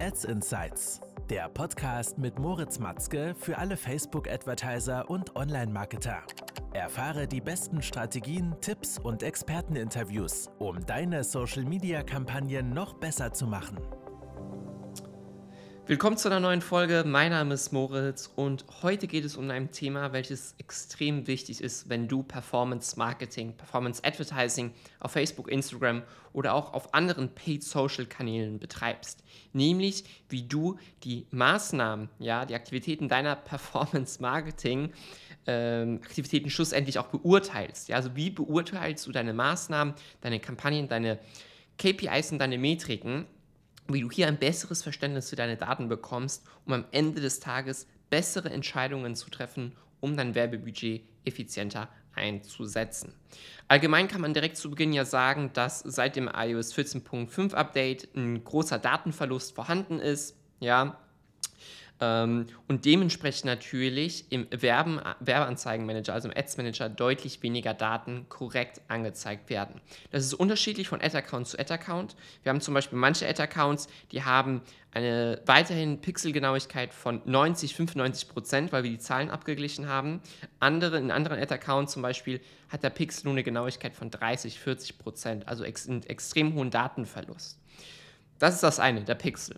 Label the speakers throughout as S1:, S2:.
S1: Ads Insights, der Podcast mit Moritz Matzke für alle Facebook-Advertiser und Online-Marketer. Erfahre die besten Strategien, Tipps und Experteninterviews, um deine Social-Media-Kampagnen noch besser zu machen.
S2: Willkommen zu einer neuen Folge. Mein Name ist Moritz und heute geht es um ein Thema, welches extrem wichtig ist, wenn du Performance Marketing, Performance Advertising auf Facebook, Instagram oder auch auf anderen Paid Social Kanälen betreibst. Nämlich, wie du die Maßnahmen, ja, die Aktivitäten deiner Performance Marketing ähm, Aktivitäten schlussendlich auch beurteilst. Ja, also wie beurteilst du deine Maßnahmen, deine Kampagnen, deine KPIs und deine Metriken wie du hier ein besseres Verständnis für deine Daten bekommst, um am Ende des Tages bessere Entscheidungen zu treffen, um dein Werbebudget effizienter einzusetzen. Allgemein kann man direkt zu Beginn ja sagen, dass seit dem iOS 14.5 Update ein großer Datenverlust vorhanden ist. Ja, und dementsprechend natürlich im Werben, Werbeanzeigenmanager, also im Ads Manager, deutlich weniger Daten korrekt angezeigt werden. Das ist unterschiedlich von Ad-Account zu Ad-Account. Wir haben zum Beispiel manche Ad-Accounts, die haben eine weiterhin Pixelgenauigkeit von 90, 95 Prozent, weil wir die Zahlen abgeglichen haben. Andere, in anderen Ad-Accounts zum Beispiel hat der Pixel nur eine Genauigkeit von 30, 40 Prozent, also ex extrem hohen Datenverlust. Das ist das eine, der Pixel.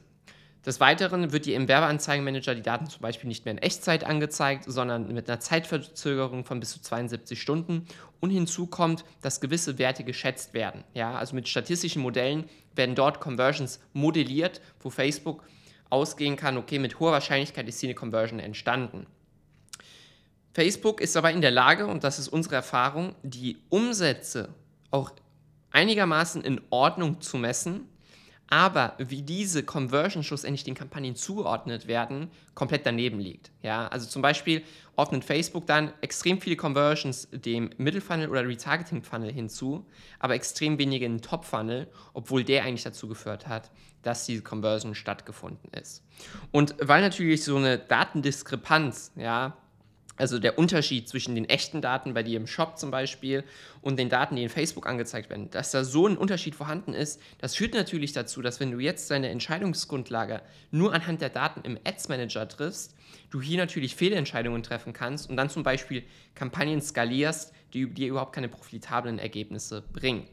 S2: Des Weiteren wird dir im Werbeanzeigenmanager die Daten zum Beispiel nicht mehr in Echtzeit angezeigt, sondern mit einer Zeitverzögerung von bis zu 72 Stunden. Und hinzu kommt, dass gewisse Werte geschätzt werden. Ja, also mit statistischen Modellen werden dort Conversions modelliert, wo Facebook ausgehen kann, okay, mit hoher Wahrscheinlichkeit ist hier eine Conversion entstanden. Facebook ist aber in der Lage, und das ist unsere Erfahrung, die Umsätze auch einigermaßen in Ordnung zu messen aber wie diese Conversion schlussendlich den Kampagnen zugeordnet werden, komplett daneben liegt. Ja, also zum Beispiel ordnet Facebook dann extrem viele Conversions dem Middle Funnel oder Retargeting Funnel hinzu, aber extrem wenige in den Top Funnel, obwohl der eigentlich dazu geführt hat, dass diese Conversion stattgefunden ist. Und weil natürlich so eine Datendiskrepanz, ja, also der Unterschied zwischen den echten Daten bei dir im Shop zum Beispiel und den Daten, die in Facebook angezeigt werden, dass da so ein Unterschied vorhanden ist, das führt natürlich dazu, dass wenn du jetzt deine Entscheidungsgrundlage nur anhand der Daten im Ads Manager triffst, du hier natürlich Fehlentscheidungen treffen kannst und dann zum Beispiel Kampagnen skalierst, die dir überhaupt keine profitablen Ergebnisse bringen.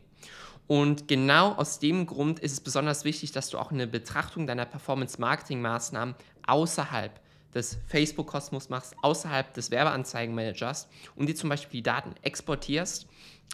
S2: Und genau aus dem Grund ist es besonders wichtig, dass du auch eine Betrachtung deiner Performance-Marketing-Maßnahmen außerhalb des Facebook-Kosmos machst, außerhalb des Werbeanzeigenmanagers und dir zum Beispiel die Daten exportierst,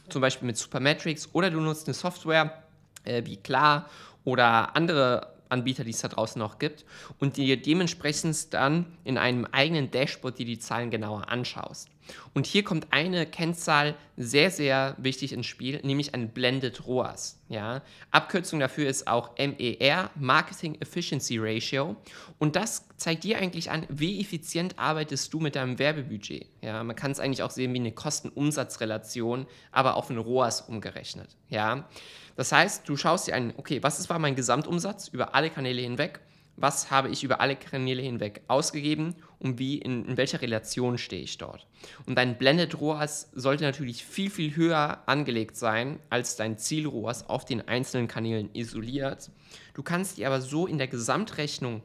S2: zum Beispiel mit Supermetrics oder du nutzt eine Software äh, wie Klar oder andere Anbieter, die es da draußen noch gibt, und dir dementsprechend dann in einem eigenen Dashboard dir die Zahlen genauer anschaust. Und hier kommt eine Kennzahl sehr, sehr wichtig ins Spiel, nämlich ein Blended ROAS. Ja? Abkürzung dafür ist auch MER, Marketing Efficiency Ratio. Und das zeigt dir eigentlich an, wie effizient arbeitest du mit deinem Werbebudget. Ja? Man kann es eigentlich auch sehen wie eine Kosten-Umsatz-Relation, aber auf ein ROAS umgerechnet. Ja? Das heißt, du schaust dir an, okay, was war mein Gesamtumsatz über alle Kanäle hinweg? Was habe ich über alle Kanäle hinweg ausgegeben und wie, in, in welcher Relation stehe ich dort? Und dein Blended ROAS sollte natürlich viel, viel höher angelegt sein als dein Ziel ROAS auf den einzelnen Kanälen isoliert. Du kannst dir aber so in der Gesamtrechnung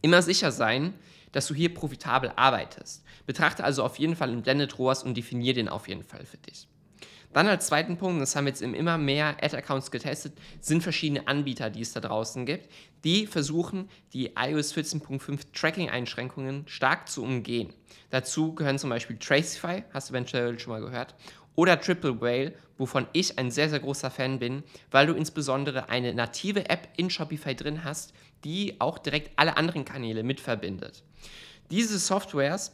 S2: immer sicher sein, dass du hier profitabel arbeitest. Betrachte also auf jeden Fall den Blended ROAS und definiere den auf jeden Fall für dich. Dann als zweiten Punkt, das haben wir jetzt immer mehr Ad-Accounts getestet, sind verschiedene Anbieter, die es da draußen gibt, die versuchen, die iOS 14.5 Tracking-Einschränkungen stark zu umgehen. Dazu gehören zum Beispiel Tracify, hast du eventuell schon mal gehört, oder Triple Whale, wovon ich ein sehr, sehr großer Fan bin, weil du insbesondere eine native App in Shopify drin hast, die auch direkt alle anderen Kanäle mitverbindet. Diese Softwares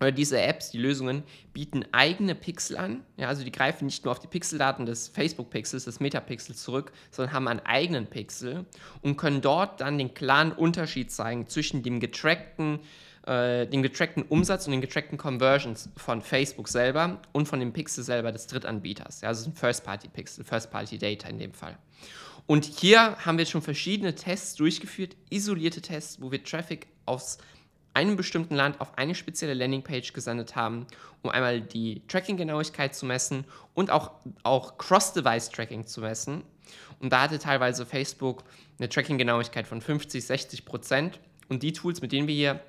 S2: oder diese Apps, die Lösungen, bieten eigene Pixel an. Ja, also die greifen nicht nur auf die Pixeldaten des Facebook-Pixels, des Metapixels zurück, sondern haben einen eigenen Pixel und können dort dann den klaren Unterschied zeigen zwischen dem getrackten, äh, dem getrackten Umsatz und den getrackten Conversions von Facebook selber und von dem Pixel selber des Drittanbieters. Ja, also ein First-Party-Pixel, First-Party-Data in dem Fall. Und hier haben wir schon verschiedene Tests durchgeführt, isolierte Tests, wo wir Traffic aufs einem bestimmten Land auf eine spezielle Landingpage gesendet haben, um einmal die Tracking-Genauigkeit zu messen und auch, auch Cross-Device-Tracking zu messen. Und da hatte teilweise Facebook eine Tracking-Genauigkeit von 50, 60 Prozent. Und die Tools, mit denen wir hier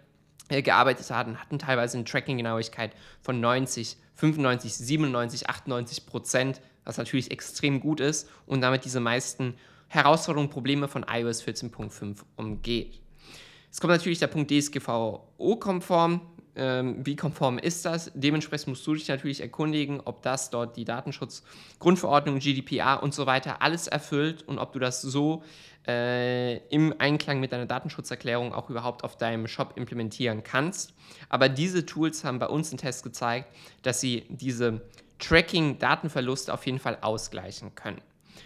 S2: äh, gearbeitet hatten, hatten teilweise eine Tracking-Genauigkeit von 90, 95, 97, 98 Prozent, was natürlich extrem gut ist und damit diese meisten Herausforderungen, Probleme von iOS 14.5 umgeht. Es kommt natürlich der Punkt DSGVO-konform. Ähm, wie konform ist das? Dementsprechend musst du dich natürlich erkundigen, ob das dort die Datenschutzgrundverordnung, GDPR und so weiter alles erfüllt und ob du das so äh, im Einklang mit deiner Datenschutzerklärung auch überhaupt auf deinem Shop implementieren kannst. Aber diese Tools haben bei uns einen Test gezeigt, dass sie diese Tracking-Datenverluste auf jeden Fall ausgleichen können.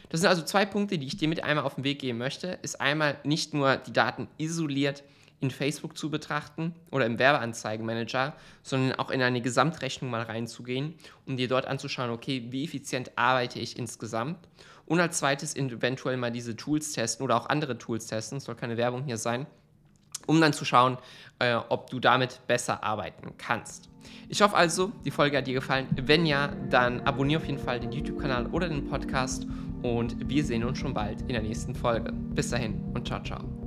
S2: Das sind also zwei Punkte, die ich dir mit einmal auf den Weg geben möchte. Ist einmal nicht nur die Daten isoliert in Facebook zu betrachten oder im Werbeanzeigenmanager, sondern auch in eine Gesamtrechnung mal reinzugehen, um dir dort anzuschauen, okay, wie effizient arbeite ich insgesamt. Und als zweites eventuell mal diese Tools testen oder auch andere Tools testen, soll keine Werbung hier sein, um dann zu schauen, äh, ob du damit besser arbeiten kannst. Ich hoffe also, die Folge hat dir gefallen. Wenn ja, dann abonniere auf jeden Fall den YouTube-Kanal oder den Podcast und wir sehen uns schon bald in der nächsten Folge. Bis dahin und ciao, ciao.